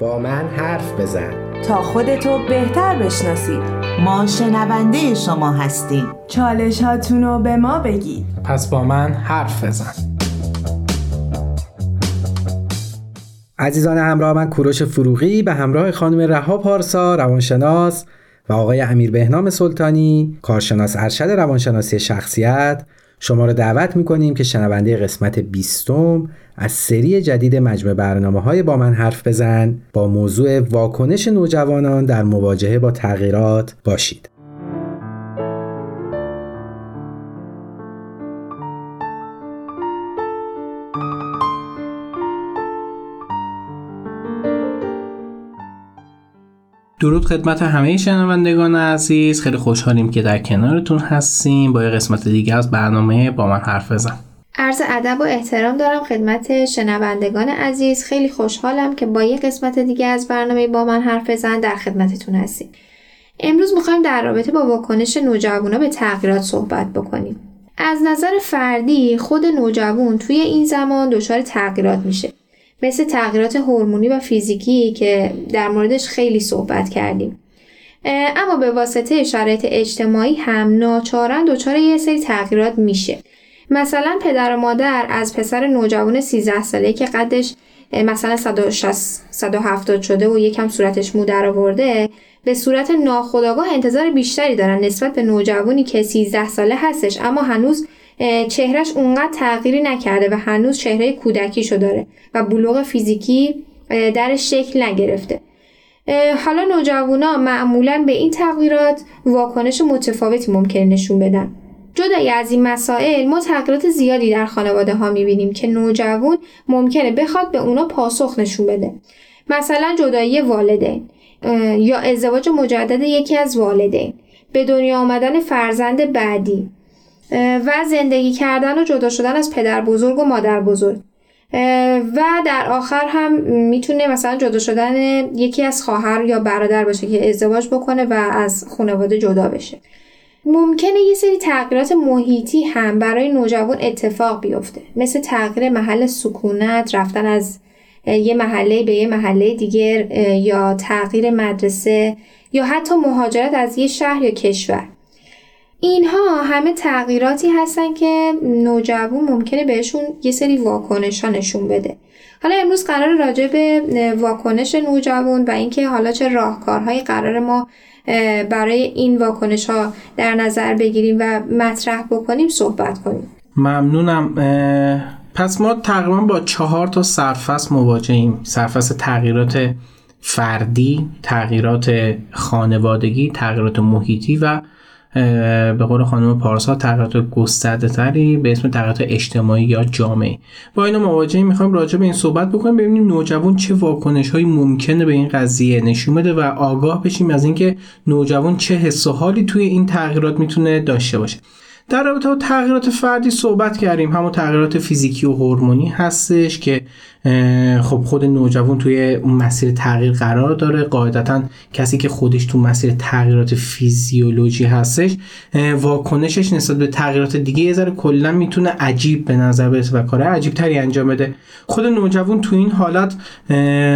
با من حرف بزن. تا خودتو بهتر بشناسید ما شنونده شما هستیم. چالش هاتونو به ما بگید. پس با من حرف بزن. عزیزان همراه من کوروش فروغی به همراه خانم رها پارسا روانشناس و آقای امیر بهنام سلطانی کارشناس ارشد روانشناسی شخصیت شما را دعوت می‌کنیم که شنونده قسمت بیستم از سری جدید مجموع برنامه های با من حرف بزن با موضوع واکنش نوجوانان در مواجهه با تغییرات باشید. درود خدمت همه شنوندگان عزیز. خیلی خوشحالیم که در کنارتون هستیم. با یه قسمت دیگه از برنامه با من حرف بزن. عرض ادب و احترام دارم خدمت شنوندگان عزیز. خیلی خوشحالم که با یه قسمت دیگه از برنامه با من حرف بزن در خدمتتون هستیم. امروز می‌خوایم در رابطه با واکنش نوجوانا به تغییرات صحبت بکنیم. از نظر فردی خود نوجوان توی این زمان دچار تغییرات میشه. مثل تغییرات هورمونی و فیزیکی که در موردش خیلی صحبت کردیم. اما به واسطه شرایط اجتماعی هم ناچارن دچار یه سری تغییرات میشه. مثلا پدر و مادر از پسر نوجوان 13 ساله که قدش مثلا 160 170 شده و یکم صورتش مو در آورده به صورت ناخودآگاه انتظار بیشتری دارن نسبت به نوجوانی که 13 ساله هستش اما هنوز چهرش اونقدر تغییری نکرده و هنوز چهره کودکیشو داره و بلوغ فیزیکی درش شکل نگرفته. حالا نوجوانا معمولا به این تغییرات واکنش متفاوتی ممکن نشون بدن. جدای از این مسائل ما تغییرات زیادی در خانواده ها می‌بینیم که نوجوان ممکنه بخواد به اونا پاسخ نشون بده. مثلا جدایی والدین یا ازدواج مجدد یکی از والدین. به دنیا آمدن فرزند بعدی. و زندگی کردن و جدا شدن از پدر بزرگ و مادر بزرگ. و در آخر هم می‌تونه مثلا جدا شدن یکی از خواهر یا برادر باشه که ازدواج بکنه و از خانواده جدا بشه. ممکنه یه سری تغییرات محیطی هم برای نوجوان اتفاق بیفته. مثل تغییر محل سکونت رفتن از یه محله به یه محله دیگر یا تغییر مدرسه یا حتی مهاجرت از یه شهر یا کشور. اینها همه تغییراتی هستن که نوجوان ممکنه بهشون یه سری واکنش نشون بده. حالا امروز قرار راجع به واکنش نوجوان و اینکه حالا چه راهکارهایی قرار ما برای این واکنش ها در نظر بگیریم و مطرح بکنیم صحبت کنیم. ممنونم. پس ما تقریبا با چهار تا سرفصل مواجهیم. سرفصل تغییرات فردی تغییرات خانوادگی تغییرات محیطی و به قول خانم پارسا تغییرات گسترده تری به اسم تغییرات اجتماعی یا جامعه با اینا مواجهیم می‌خوایم راجع به این صحبت بکنیم ببینیم نوجوان چه واکنش هایی ممکنه به این قضیه نشون بده و آگاه بشیم از اینکه نوجوان چه حس و حالی توی این تغییرات می‌تونه داشته باشه. در رابطه با تغییرات فردی صحبت کردیم. همون تغییرات فیزیکی و هورمونی هستش که خب خود نوجوان توی اون مسیر تغییر قرار داره. قاعدتا کسی که خودش تو مسیر تغییرات فیزیولوژی هستش واکنشش نسبت به تغییرات دیگه یه ذره کلا می‌تونه عجیب به نظر برسه و کار عجیب تری انجام بده. خود نوجوان تو این حالت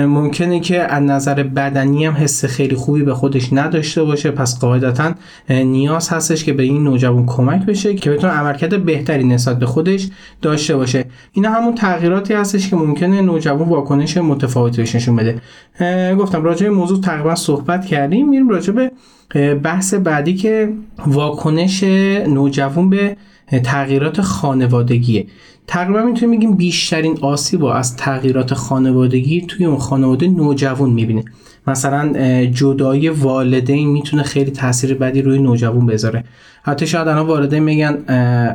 ممکنه که از نظر بدنی هم حس خیلی خوبی به خودش نداشته باشه. پس قاعدتا نیاز هستش که به این نوجوان کمک بشه که بتونه عملکرد بهتری نسبت به خودش داشته باشه. اینا همون تغییراتی هستش که ممکنه نوجوان واکنش متفاوتی بهش نشون بده. گفتم راجع به موضوع تقریبا صحبت کردیم. میریم راجع به بحث بعدی که واکنش نوجوان به تغییرات خانوادگیه. تقریبا می‌تونیم بگیم بیشترین آسیب از تغییرات خانوادگی توی اون خانواده نوجوان می‌بینه. مثلا جدای والدین می‌تونه خیلی تاثیر بدی روی نوجوان بذاره. حتی شاید الان والدین میگن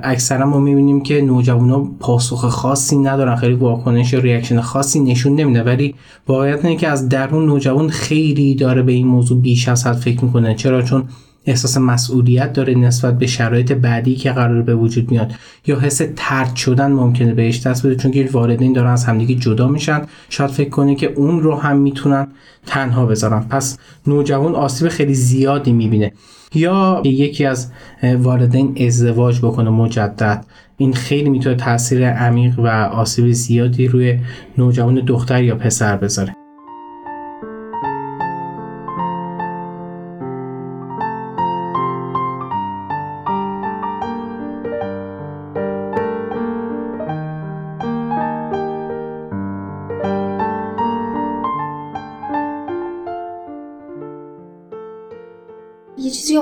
اکثرا ما می‌بینیم که ها پاسخ خاصی ندارن خیلی واکنش یا ریاکشن خاصی نشون نمیده. ولی واقعیت اینه که از درون نوجوان خیلی داره به این موضوع بیش از حد فکر می‌کنه. چرا؟ چون احساس مسئولیت داره نسبت به شرایط بعدی که قرار به وجود میاد. یا حس ترد شدن ممکنه بهش دست بده چون که والدین دارن از همدیگه جدا میشن. شاید فکر کنه که اون رو هم می‌تونن تنها بذارن. پس نوجوان آسیب خیلی زیادی می‌بینه. یا یکی از والدین ازدواج بکنه مجدد. این خیلی می‌تونه تاثیر عمیق و آسیب زیادی روی نوجوان دختر یا پسر بذاره.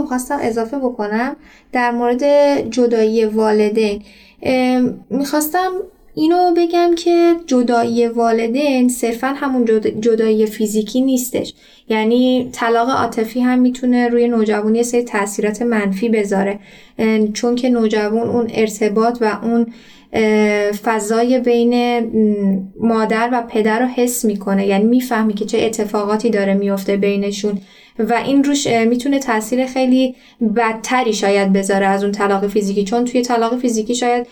یه چیزی رو خواستم اضافه بکنم در مورد جدایی والدین. می‌خواستم اینو بگم که جدایی والدین صرفا همون جدایی فیزیکی نیستش. یعنی طلاق عاطفی هم می‌تونه روی نوجوان یه سری تاثیرات منفی بذاره. چون که نوجوان اون ارتباط و اون فضای بین مادر و پدر رو حس می‌کنه. یعنی می‌فهمی که چه اتفاقاتی داره میفته بینشون. و این روش می‌تونه تاثیر خیلی بدتری شاید بذاره از اون طلاق فیزیکی چون توی طلاق فیزیکی شاید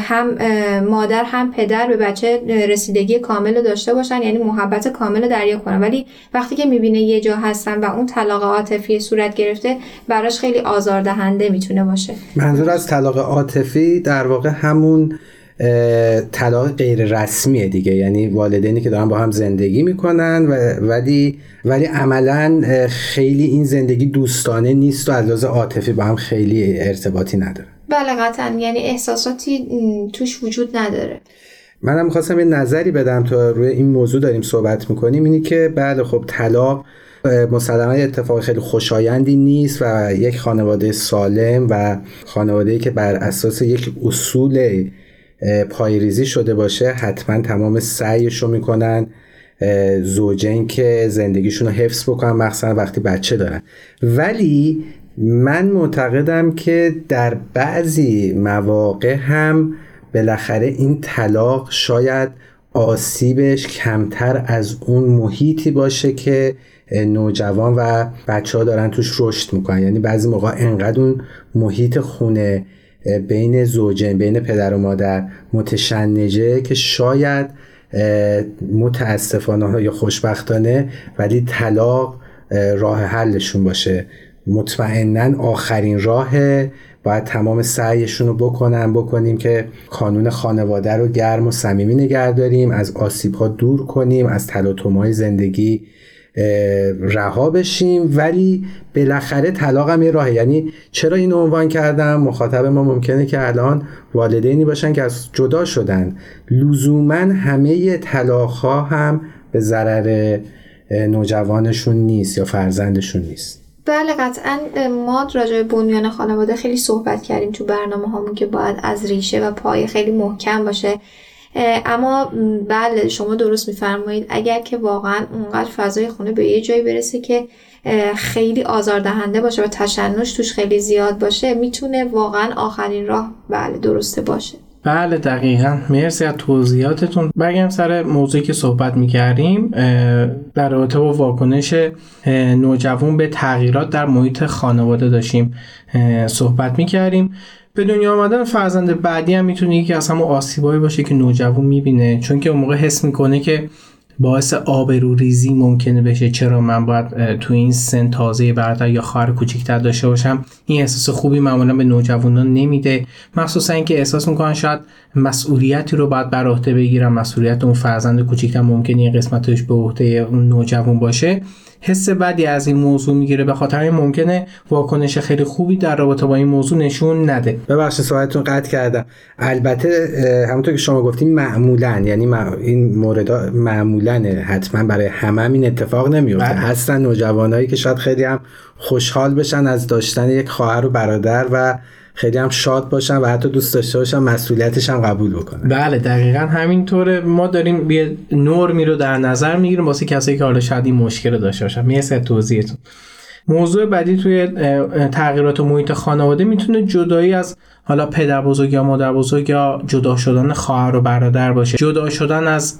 هم مادر هم پدر به بچه رسیدگی کامل رو داشته باشن یعنی محبت کامل رو دریا کنن. ولی وقتی که می‌بینه یه جا هستن و اون طلاق عاطفی صورت گرفته براش خیلی آزاردهنده می‌تونه باشه. منظور از طلاق عاطفی در واقع همون طلاق غیر رسمیه دیگه. یعنی والدینی که دارن با هم زندگی می‌کنن و ولی ولی عملا خیلی این زندگی دوستانه نیست و از عاطفی با هم خیلی ارتباطی نداره. بله قطعا. یعنی احساساتی توش وجود نداره. منم می‌خواستم یه نظری بدم. تا روی این موضوع داریم صحبت می‌کنیم. اینی که بله خب طلاق مسلما اتفاق خیلی خوشایندی نیست و یک خانواده سالم و خانواده که بر اساس یک اصول پایریزی شده باشه حتما تمام سعیش رو می‌کنن. زوجین که زندگیشون رو حفظ بکنن مخصوصا وقتی بچه دارن. ولی من معتقدم که در بعضی مواقع هم بالاخره این طلاق شاید آسیبش کمتر از اون محیطی باشه که نوجوان و بچه ها دارن توش رشد می‌کنن. یعنی بعضی موقع انقدر اون محیط خونه بین زوجین بین پدر و مادر متشنجه که شاید متاسفانه یا خوشبختانه ولی طلاق راه حلشون باشه. مطمئنا آخرین راه باید تمام سعیشون رو بکنن بکنیم که کانون خانواده رو گرم و صمیمی نگه داریم از آسیب ها دور کنیم از تلاطم زندگی رها بشیم ولی بالاخره طلاق هم یه راهه. یعنی چرا این عنوان کردم؟ مخاطب ما ممکنه که الان والدینی باشن که از جدا شدن. لزوما همه طلاق ها هم به ضرر نوجوانشون نیست یا فرزندشون نیست. بله قطعا ما راجع بنیان خانواده خیلی صحبت کردیم تو برنامه هامون که باید از ریشه و پایه خیلی محکم باشه. اما بله شما درست میفرمایید. اگر که واقعا اونقدر فضای خونه به یه جایی برسه که خیلی آزاردهنده باشه و تشنج توش خیلی زیاد باشه می‌تونه واقعا آخرین راه بله درسته باشه. بله دقیقا. مرسی از توضیحاتتون. بگم سر موضوعی که صحبت می‌کردیم در رابطه با واکنش نوجوان به تغییرات در محیط خانواده داشتیم صحبت می‌کردیم. به دنیا آمدن فرزند بعدی هم می‌تونه یکی از همون آسیبایی باشه که نوجوان می‌بینه. چون که اون موقع حس می‌کنه که باعث ریزی ممکنه بشه. چرا من باید تو این سن تازه برادر یا خواهر کوچیکتر داشته باشم؟ این احساس خوبی معمولا به نوجوانان نمیده. مخصوصا اینکه احساس می‌کنن شاید مسئولیتی رو باید بر عهده بگیرم مسئولیت اون فرزند کوچیکتر ممکنه یه قسمتش به عهده اون نوجوان باشه. حس بدی از این موضوع می‌گیره. به خاطر این ممکنه واکنش خیلی خوبی در رابطه با این موضوع نشون نده. ببخشید صحبتتون قطع کردم. البته همونطور که شما گفتیم معمولا یعنی این مورد معمولا حتما برای همه هم این اتفاق نمیفته بله. هستن نوجوانایی که شاید خیلی هم خوشحال بشن از داشتن یک خواهر و برادر و خیلی هم شاد باشن و حتی دوست داشته باشن مسئولیتش هم قبول بکنن بله دقیقا همینطوره. ما داریم یه نرمی رو در نظر می‌گیریم واسه کسایی که حالا شاید این مشکل رو داشته باشن. می‌رسه توضیحتون. موضوع بعدی توی تغییرات محیط خانواده می‌تونه جدایی از حالا پدر بزرگ یا مادر بزرگ یا جدا شدن خواهر و برادر باشه. جدا شدن از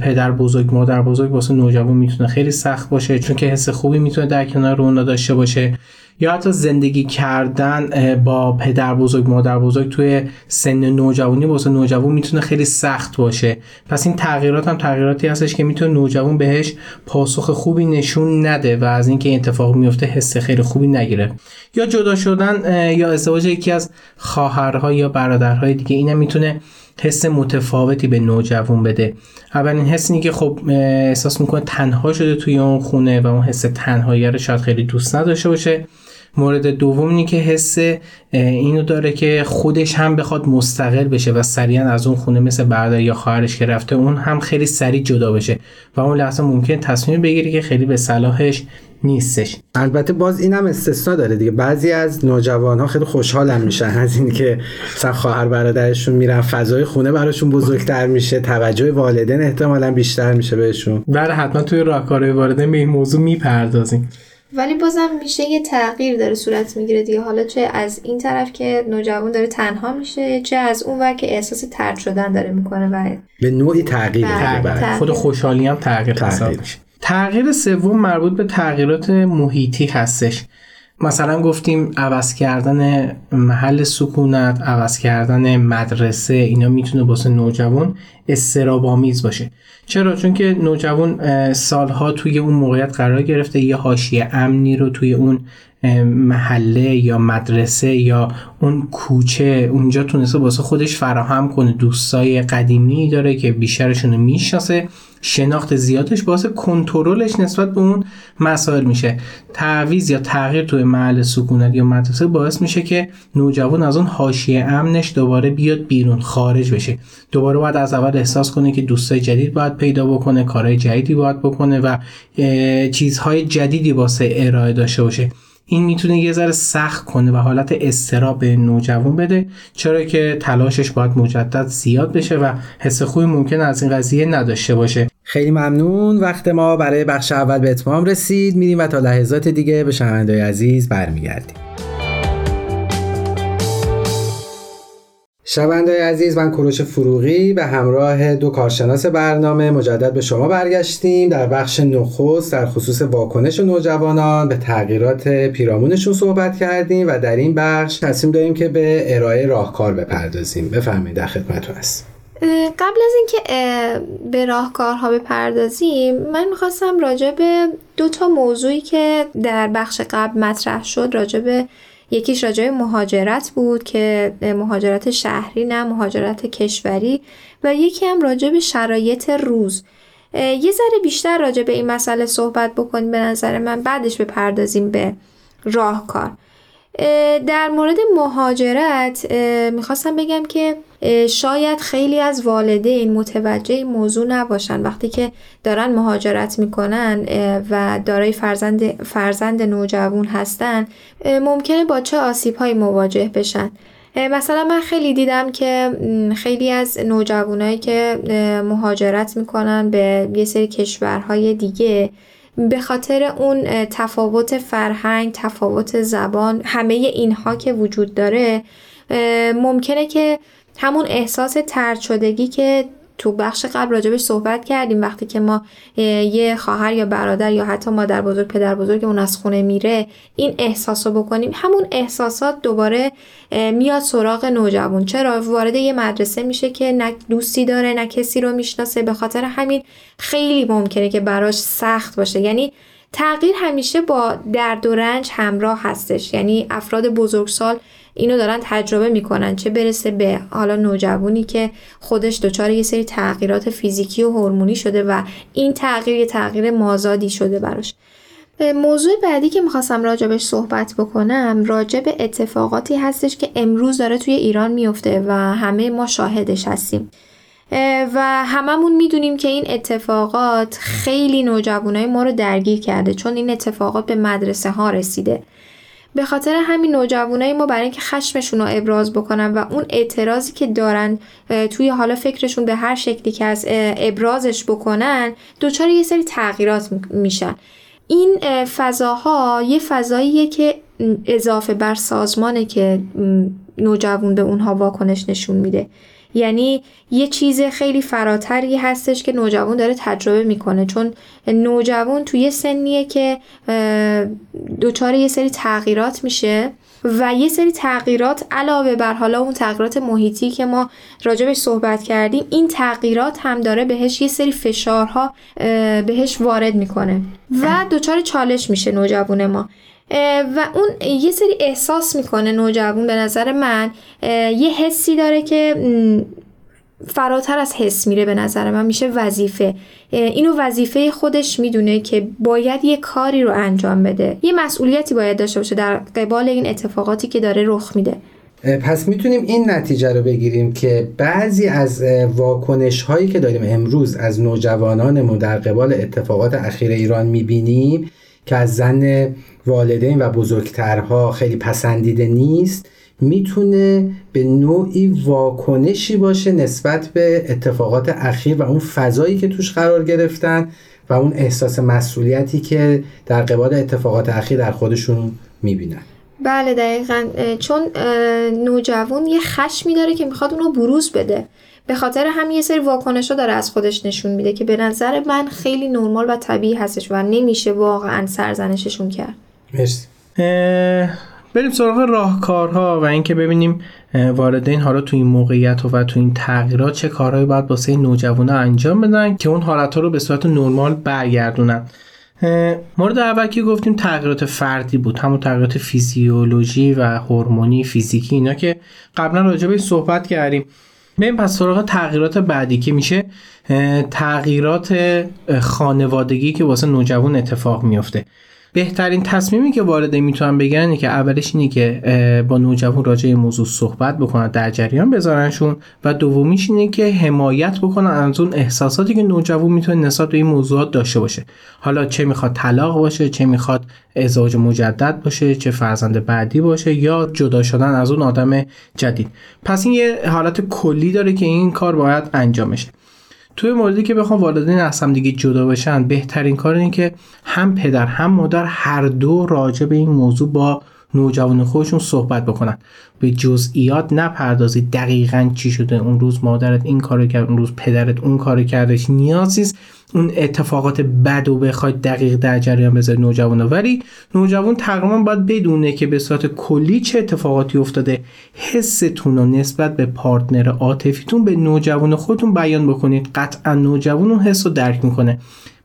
پدر بزرگ مادر بزرگ واسه نوجوان می‌تونه خیلی سخت باشه چون که حس خوبی می‌تونه در کنار اونا داشته باشه. یا حتی زندگی کردن با پدر بزرگ مادر بزرگ توی سن نوجوانی واسه نوجوان می‌تونه خیلی سخت باشه. پس این تغییرات هم تغییراتی هستش که می‌تونه نوجوان بهش پاسخ خوبی نشون نده و از اینکه این اتفاق میفته حس خیلی خوبی نگیره. یا جدا شدن یا ازدواج یکی از خواهرها یا برادرهای دیگه اینم می‌تونه حس متفاوتی به نوجوان بده. اولین حس اینه که خب احساس می‌کنه تنها شده توی اون خونه و اون حس تنهایی رو شاید خیلی دوست نداشته باشه. مورد دوم اینه که حس اینو داره که خودش هم بخواد مستقل بشه و سریعا از اون خونه مثل برادر یا خواهرش که رفته اون هم خیلی سریع جدا بشه و اون لحظه ممکن تصمیم بگیره که خیلی به صلاحش نیستش. البته باز اینم استثنا داره دیگه. بعضی از نوجوان ها خیلی خوشحالم میشن از اینکه مثلا خواهر برادرشون میرن فضای خونه براشون بزرگتر میشه توجه والدین احتمالا بیشتر میشه بهشون. بله حتما توی راهکارهای والدین به این موضوع می‌پردازیم. ولی بازم میشه یه تغییر داره صورت می‌گیره دیگه حالا چه از این طرف که نوجوان داره تنها میشه چه از اون ور که احساس ترد شدن داره می‌کنه و به نوعی تغییر بله، داره تغییر. خود خوشحالی هم تغییر تغییر. تغییر سوم مربوط به تغییرات محیطی هستش مثلا گفتیم عوض کردن محل سکونت عوض کردن مدرسه اینا می‌تونه واسه نوجوان استرابامیز باشه. چرا؟ چون که نوجوان سالها توی اون موقعیت قرار گرفته یه حاشیه امنی رو توی اون محله یا مدرسه یا اون کوچه اونجا تونسته واسه خودش فراهم کنه. دوستای قدیمی داره که بیشترشون رو می‌شناسه. شناخت زیادش باعث کنترلش نسبت به اون مسائل میشه. تعویض یا تغییر توی محل سکونت یا مدرسه باعث میشه که نوجوان از اون حاشیه امنش دوباره بیاد بیرون خارج بشه. دوباره باید از اول احساس کنه که دوستای جدید باید پیدا بکنه کارهای جدیدی باید بکنه و چیزهای جدیدی واسه ارائه داشته باشه. این می‌تونه یه ذره سخت کنه و حالت استراب به نوجوان بده چرا که تلاشش باید مجدد زیاد بشه و حس خوبی ممکن از این قضیه نداشته باشه. خیلی ممنون. وقت ما برای بخش اول به اتمام رسید. میریم و تا لحظات دیگه به شنوندههای عزیز برمیگردیم. شنوندههای عزیز من کوروش فروغی به همراه دو کارشناس برنامه مجدد به شما برگشتیم. در بخش نخست در خصوص واکنش نوجوانان به تغییرات پیرامونشون صحبت کردیم و در این بخش تصمیم داریم که به ارائه راهکار بپردازیم. بفرمایید در خدمتتون هستیم قبل از اینکه به راهکارها بپردازیم من می‌خواستم راجع به دو تا موضوعی که در بخش قبل مطرح شد راجع به یکیش راجع به مهاجرت بود که مهاجرت شهری نه مهاجرت کشوری و یکی هم راجع به شرایط روز. یه ذره بیشتر راجع به این مسئله صحبت بکنیم به نظر من بعدش بپردازیم به راهکار. اه، در مورد مهاجرت می‌خواستم بگم که شاید خیلی از والدین متوجه این موضوع نباشن. وقتی که دارن مهاجرت می‌کنن و دارای فرزند, فرزند نوجوان هستن ممکنه با چه آسیب هایی مواجه بشن. مثلا من خیلی دیدم که خیلی از نوجوانایی که مهاجرت می‌کنن به یه سری کشورهای دیگه به خاطر اون تفاوت فرهنگ، تفاوت زبان، همه اینها که وجود داره ممکنه که همون احساس ترد شدگی که تو بخش قبل راجبش صحبت کردیم وقتی که ما یه خواهر یا برادر یا حتی مادر بزرگ پدر بزرگمون از خونه میره این احساس رو بکنیم. همون احساسات دوباره میاد سراغ نوجوان. چرا؟ وارد یه مدرسه میشه که نه دوستی داره نه کسی رو می‌شناسه. به خاطر همین خیلی ممکنه که براش سخت باشه. یعنی تغییر همیشه با درد و رنج همراه هستش. یعنی افراد بزرگسال اینو دارن تجربه می‌کنن. چه برسه به حالا نوجوانی که خودش دچار یه سری تغییرات فیزیکی و هورمونی شده و این تغییر یه تغییر مازادی شده براش. موضوع بعدی که می‌خواستم راجبش صحبت بکنم راجب اتفاقاتی هستش که امروز داره توی ایران میفته و همه ما شاهدش هستیم. و هممون می‌دونیم که این اتفاقات خیلی نوجوانای ما رو درگیر کرده چون این اتفاقات به مدرسه ها رسیده. به خاطر همین نوجوانای ما برای اینکه خشمشون رو ابراز بکنن و اون اعتراضی که دارن توی حالا فکرشون به هر شکلی که از ابرازش بکنن دچار یه سری تغییرات می- میشن. این اه، فضاها یه فضاییه که اضافه بر سازمانه که نوجوان به اونها واکنش نشون میده. یعنی یه چیز خیلی فراتری هستش که نوجوان داره تجربه می‌کنه. چون نوجوان توی سنیه که اه، دچار یه سری تغییرات میشه و یه سری تغییرات علاوه بر حالا اون تغییرات محیطی که ما راجبش صحبت کردیم این تغییرات هم داره بهش یه سری فشارها بهش وارد می‌کنه و دچار چالش میشه نوجوان ما. و اون یه سری احساس می‌کنه نوجوان به نظر من. یه حسی داره که فراتر از حس میره به نظر من میشه وظیفه. اینو وظیفه خودش می‌دونه که باید یه کاری رو انجام بده. یه مسئولیتی باید داشته باشه در قبال این اتفاقاتی که داره رخ میده. پس می‌تونیم این نتیجه رو بگیریم که بعضی از واکنش هایی که داریم امروز از نوجوانانمون در قبال اتفاقات اخیر ایران می‌بینیم که از زن والدین و بزرگترها خیلی پسندیده نیست می‌تونه به نوعی واکنشی باشه نسبت به اتفاقات اخیر و اون فضایی که توش قرار گرفتن و اون احساس مسئولیتی که در قبال اتفاقات اخیر در خودشون می‌بینن. بله دقیقا. چون نوجوان یه خشمی داره که می‌خواد اونو بروز بده. به خاطر هم یه سری واکنش ها داره از خودش نشون میده که به نظر من خیلی نرمال و طبیعی هستش و نمیشه واقعا سرزنششون کرد. مرسی. بریم سراغ راهکارها و اینکه ببینیم والدین حالا تو این موقعیت و تو این تغییرات چه کارهایی باید واسه ها انجام بدن که اون حالت رو به صورت نرمال برگردونن. مورد اول که گفتیم تغییرات فردی بود همون تغییرات فیزیولوژی و هورمونی فیزیکی اینا که قبلا راجع به صحبت کردیم. بریم پس سراغ تغییرات بعدی که میشه تغییرات خانوادگی که واسه نوجوان اتفاق میفته بهترین تصمیمی که وارد می‌تونن بگن اینه که اولش اینه که با نوجوان راجع موضوع صحبت بکنن در جریان بذارنشون و دومیش اینه که حمایت بکنن از اون احساساتی که نوجوان می‌تونه نسبت به این موضوعات داشته باشه. حالا چه می‌خواد طلاق باشه چه می‌خواد ازدواج مجدد باشه چه فرزند بعدی باشه یا جدا شدن از اون آدم جدید. پس این یه حالت کلی داره که این کار باید انجام بشه توی موردی که بخوام والدین از هم دیگه جدا بشن بهترین کار اینه که هم پدر هم مادر هر دو راجع به این موضوع با نوجوان خودشون صحبت بکنن. به جزئیات نپردازید. دقیقا چی شده؟ اون روز مادرت این کارو کرد اون روز پدرت اون کارو کردش. نیازی اون اتفاقات بد و بخواید دقیق در جریان بذارید نوجوان ولی نوجوان تقریبا باید بدونه که به صورت کلی چه اتفاقاتی افتاده. حستون رو نسبت به پارتنر عاطفیتون به نوجوان خودتون بیان بکنید. قطعا نوجوان اون حس رو درک می‌کنه.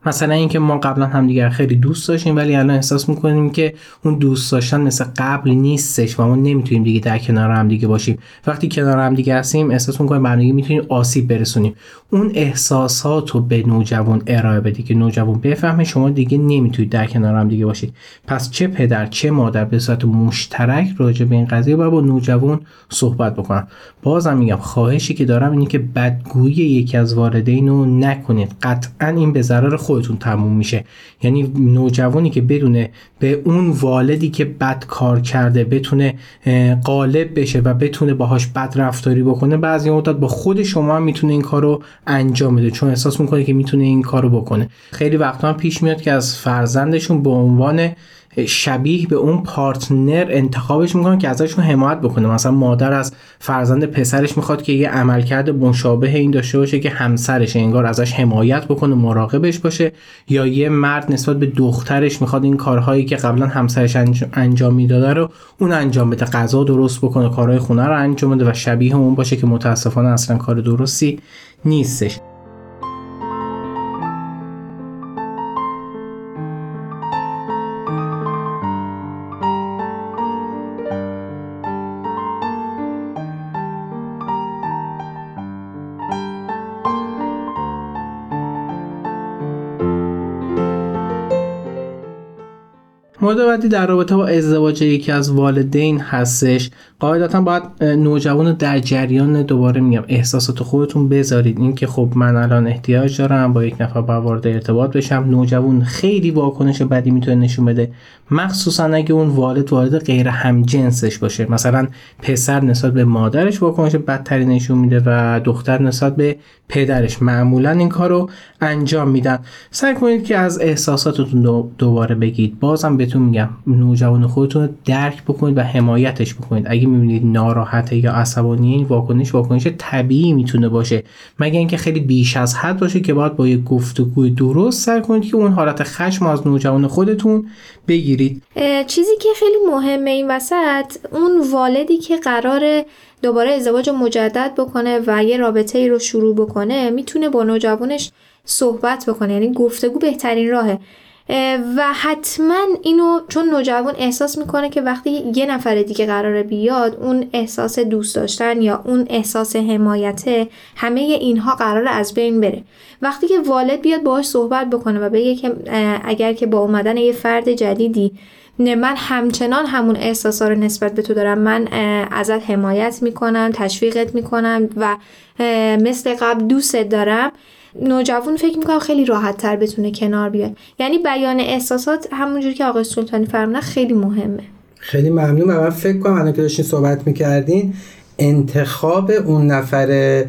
مثلا اینکه ما قبلا همدیگر خیلی دوست داشتیم ولی الان احساس می‌کنیم که اون دوست داشتن مثل قبل نیستش و ما نمی‌تونیم دیگه در کنار هم دیگه باشیم. وقتی کنار هم دیگه هستیم احساس می‌کنیم به می‌تونیم آسیب برسونیم. اون احساسات رو به نوجوان ارائه بدی که نوجوان بفهمه شما دیگه نمی‌تونید در کنار هم دیگه باشید. پس چه پدر چه مادر به صورت مشترک راجع به این قضیه باید با نوجوان صحبت بکنن. بازم میگم خواهشی که دارم اینه که بدگویی یکی از والدین رو نکنید. قطعا این به ضرر خود خودتون تموم میشه. یعنی نوجوانی که بدونه به اون والدی که بد کار کرده بتونه غالب بشه و بتونه باهاش بد رفتاری بکنه بعضی مدت با خود شما هم می‌تونه این کارو انجام بده چون احساس می‌کنه که می‌تونه این کارو بکنه. خیلی وقتا پیش میاد که از فرزندشون به عنوان شبیه به اون پارتنر انتخابش می‌کنن که ازشون حمایت بکنه. مثلا مادر از فرزند پسرش می‌خواد که یه عملکرد مشابه این داشته باشه که همسرش انگار ازش حمایت بکنه مراقبش باشه. یا یه مرد نسبت به دخترش می‌خواد این کارهایی که قبلا همسرش انجام می‌داده رو اون انجام بده. غذا درست بکنه کارهای خونه رو انجام بده و شبیه اون باشه که متاسفانه اصلا کار درستی نیستش. مورد بعدی در رابطه با ازدواج یکی از والدین هستش. قاعدتا باید نوجوان در جریان دوباره میگم. احساسات خودتون بذارید. اینکه خب من الان احتیاج دارم با یک نفر وارد ارتباط بشم. نوجوان خیلی واکنش بدی می‌تونه نشون بده. مخصوصا اگه اون والد والد غیر همجنسش باشه. مثلا پسر نسبت به مادرش واکنش بدتری نشون میده و دختر نسبت به پدرش. معمولا این کار رو انجام میدن. سعی کنید که از احساساتتون دوباره بگید. بازم بهتون میگم. نوجوان خودتون درک بکنید و حمایتش بکنید. اگه می‌بینید ناراحته یا عصبانی این واکنش واکنش طبیعی می‌تونه باشه. مگه اینکه خیلی بیش از حد باشه که باید با یه گفتگوی درست سعی کنید که اون حالت خشم از نوجوان خودتون بگیرید. چیزی که خیلی مهمه این وسط اون والدی که قرار دوباره ازدواج مجدد بکنه و یه رابطه ای رو شروع بکنه می‌تونه با نوجوانش صحبت بکنه. یعنی گفتگو بهترین راهه. و حتما اینو چون نوجوان احساس می‌کنه که وقتی یه نفر دیگه قراره بیاد اون احساس دوست داشتن یا اون احساس حمایته همه اینها قرار از بین بره. وقتی که والد بیاد باهاش صحبت بکنه و بگه که اگر که با اومدن یه فرد جدیدی من همچنان همون احساسا رو نسبت به تو دارم. من ازت حمایت می‌کنم تشویقت می‌کنم و مثل قبل دوستت دارم. نوجوان فکر می‌کنم خیلی راحت تر بتونه کنار بیاد. یعنی بیان احساسات همونجور که آقای سلطانی فرمونه خیلی مهمه. خیلی ممنون. من فکر کنم الان که داشتین صحبت می‌کردین انتخاب اون نفر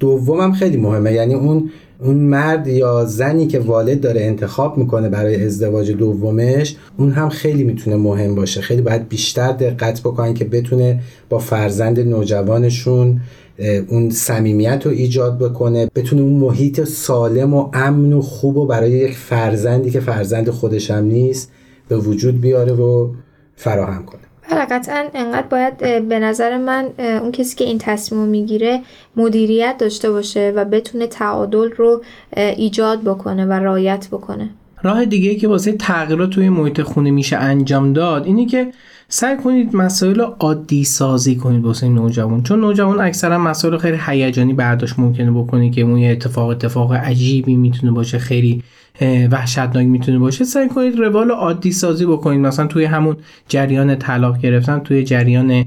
دومم خیلی مهمه. یعنی اون اون مرد یا زنی که والد داره انتخاب می‌کنه برای ازدواج دومش اون هم خیلی می‌تونه مهم باشه. خیلی باید بیشتر دقت بکنن که بتونه با فرزند نوجوانشون اون صمیمیت رو ایجاد بکنه بتونه اون محیط سالم و امن و خوب و برای یک فرزندی که فرزند خودش هم نیست به وجود بیاره و فراهم کنه. بله قطعا انقدر باید به نظر من اون کسی که این تصمیم می‌گیره مدیریت داشته باشه و بتونه تعادل رو ایجاد بکنه و رایت بکنه. راه دیگه که واسه تغییرات توی محیط خونه میشه انجام داد اینه که سعی کنید مسائل رو عادی سازی کنید واسه نوجوان. چون نوجوان اکثرا مسائل خیلی هیجانی برداشت ممکنه بکنه که اون اتفاق اتفاق عجیبی می‌تونه باشه خیلی وحشتناک می‌تونه باشه سعی کنید روال عادی سازی بکنید. مثلا توی همون جریان طلاق گرفتن توی جریان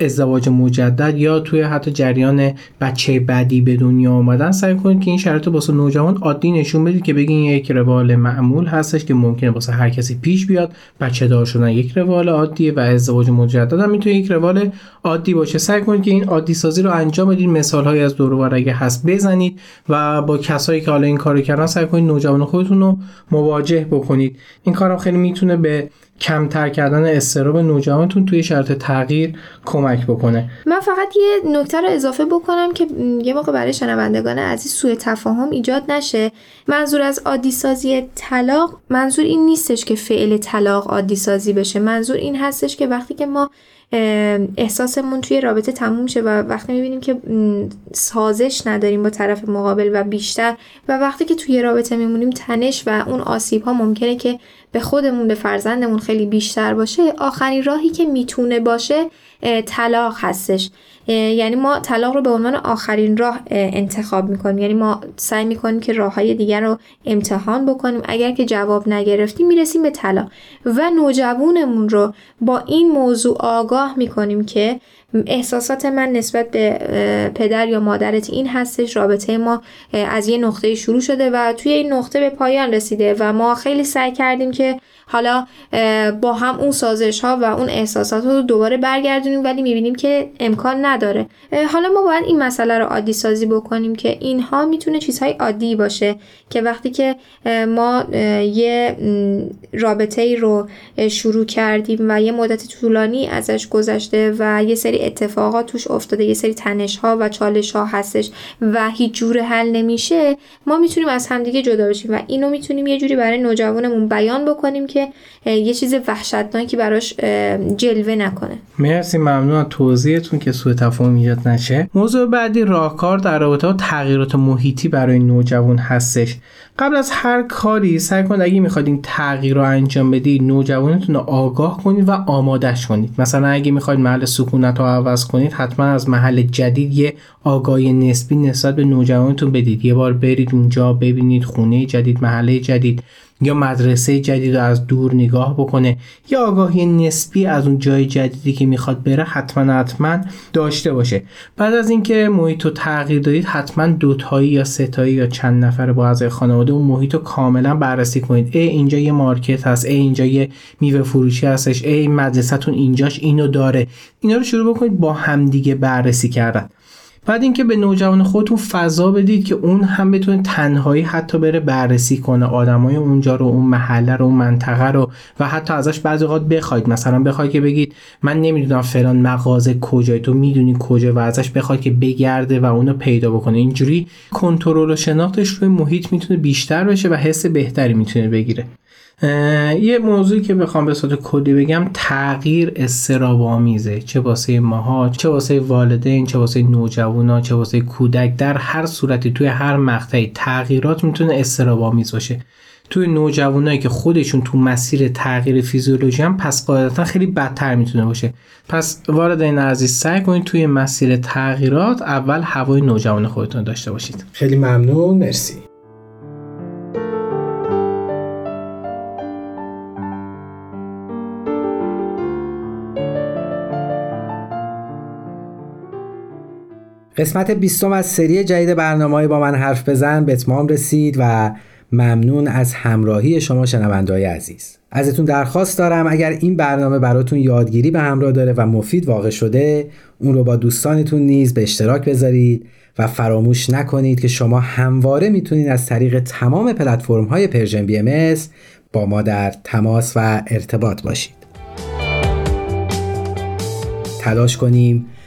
ازدواج مجدد یا توی حتی جریان بچه بعدی به دنیا آمدن سعی کنید که این شرایط واسه نوجوان عادی نشون بدید که بگین یک روال معمول هستش که ممکنه واسه هر کسی پیش بیاد. بچه دار شدن یک روال عادیه و ازدواج مجدد هم می‌تونه یک روال عادی باشه. سعی کنید که این عادی سازی رو انجام بدید. مثال های از دور هست بزنید و با کسایی که حالا این کارو کردن سعی نوجوان خودتون رو مواجه بکنید. این کارم خیلی می‌تونه به کمتر کردن استراب نوجوانتون توی شرط تغییر کمک بکنه. من فقط یه نکته رو اضافه بکنم که یه موقع برای شنوندگان عزیز سوء تفاهم ایجاد نشه. منظور از عادی سازی طلاق منظور این نیستش که فعل طلاق عادی سازی بشه. منظور این هستش که وقتی که ما احساسمون توی رابطه تموم شه و وقتی می‌بینیم که سازش نداریم با طرف مقابل و بیشتر و وقتی که توی رابطه میمونیم تنش و اون آسیب ها ممکنه که به خودمون به فرزندمون خیلی بیشتر باشه آخرین راهی که می‌تونه باشه طلاق هستش. یعنی ما طلاق رو به عنوان آخرین راه انتخاب می‌کنیم. یعنی ما سعی می‌کنیم که راه های دیگر رو امتحان بکنیم. اگر که جواب نگرفتیم می‌رسیم به طلاق. و نوجوانمون رو با این موضوع آگاه می‌کنیم که احساسات من نسبت به پدر یا مادرت این هستش. رابطه ما از یه نقطه شروع شده و توی این نقطه به پایان رسیده و ما خیلی سعی کردیم که حالا با هم اون سازش ها و اون احساسات رو دوباره برگردونیم ولی می‌بینیم که امکان نداره. حالا ما باید این مسئله رو عادی سازی بکنیم که اینها می‌تونه چیزهای عادی باشه که وقتی که ما یه رابطه ای رو شروع کردیم و یه مدت طولانی ازش گذشته و یه سری اتفاقات توش افتاده یه سری تنش ها و چالش ها هستش و هیچ جور حل نمیشه ما می‌تونیم از همدیگه جدا بشیم و اینو می‌تونیم یه جوری برای نوجوانمون بیان بکنیم که یه چیز وحشتناکی براش جلوه نکنه. مرسی ممنون از توضیحتون که سوء تفاهم ایجاد نشه. موضوع بعدی راهکار در رابطه با تغییرات محیطی برای نوجوان هستش. قبل از هر کاری سعی کنید اگه می‌خواد این تغییر رو انجام بدید نوجوانتون رو آگاه کنید و آمادش کنید. مثلا اگه می‌خواید محل سکونت رو عوض کنید حتما از محل جدید یه آگاهی نسبی نسبت به نوجوانتون بدید. یه بار برید اونجا ببینید خونه جدید محله جدید. یا مدرسه جدید رو از دور نگاه بکنه یا آگاهی نسبی از اون جای جدیدی که می‌خواد بره حتما حتما داشته باشه. بعد از اینکه محیط رو تغییر دادید حتما دوتایی یا ستایی یا چند نفر با اعضای خانواده اون محیط رو کاملا بررسی کنید. ای اینجا یه مارکت هست ای اینجا یه میوه فروشی هستش ای مدرسهتون اینجاش اینو داره. اینا رو شروع بکنید با همدیگه بررسی کردن. بعد اینکه به نوجوان خودتون فضا بدید که اون هم بتونه تنهایی حتی بره بررسی کنه آدمای اونجا رو اون محله رو اون منطقه رو و حتی ازش بعضی اوقات بخواید. مثلا بخواید که بگید من نمی‌دونم فلان مغازه کجای تو می‌دونی کجا و ازش بخواید که بگرده و اونو پیدا بکنه. اینجوری کنترل و شناختش روی محیط می‌تونه بیشتر بشه و حس بهتری می‌تونه بگیره. یه موضوعی که بخوام به صورت کلی بگم تغییر استرابامیزه چه واسه ماها چه واسه والدین چه واسه نوجوانا چه واسه کودک در هر صورتی توی هر مقطعی تغییرات می‌تونه استرابامیز باشه. توی نوجوانایی که خودشون تو مسیر تغییر فیزیولوژی هم پس قاعدتا خیلی بدتر می‌تونه باشه. پس این عزیز سعی کنید توی مسیر تغییرات اول هوای نوجوان خودتون داشته باشید. خیلی ممنون. مرسی. قسمت بیستم از سری جدید برنامه با من حرف بزن. به اتمام رسید و ممنون از همراهی شما شنوندای عزیز. ازتون درخواست دارم اگر این برنامه براتون یادگیری به همراه داره و مفید واقع شده اون رو با دوستانتون نیز به اشتراک بذارید و فراموش نکنید که شما همواره می‌تونید از طریق تمام پلتفرم های Persian BMS با ما در تماس و ارتباط باشید. تلاش کنیم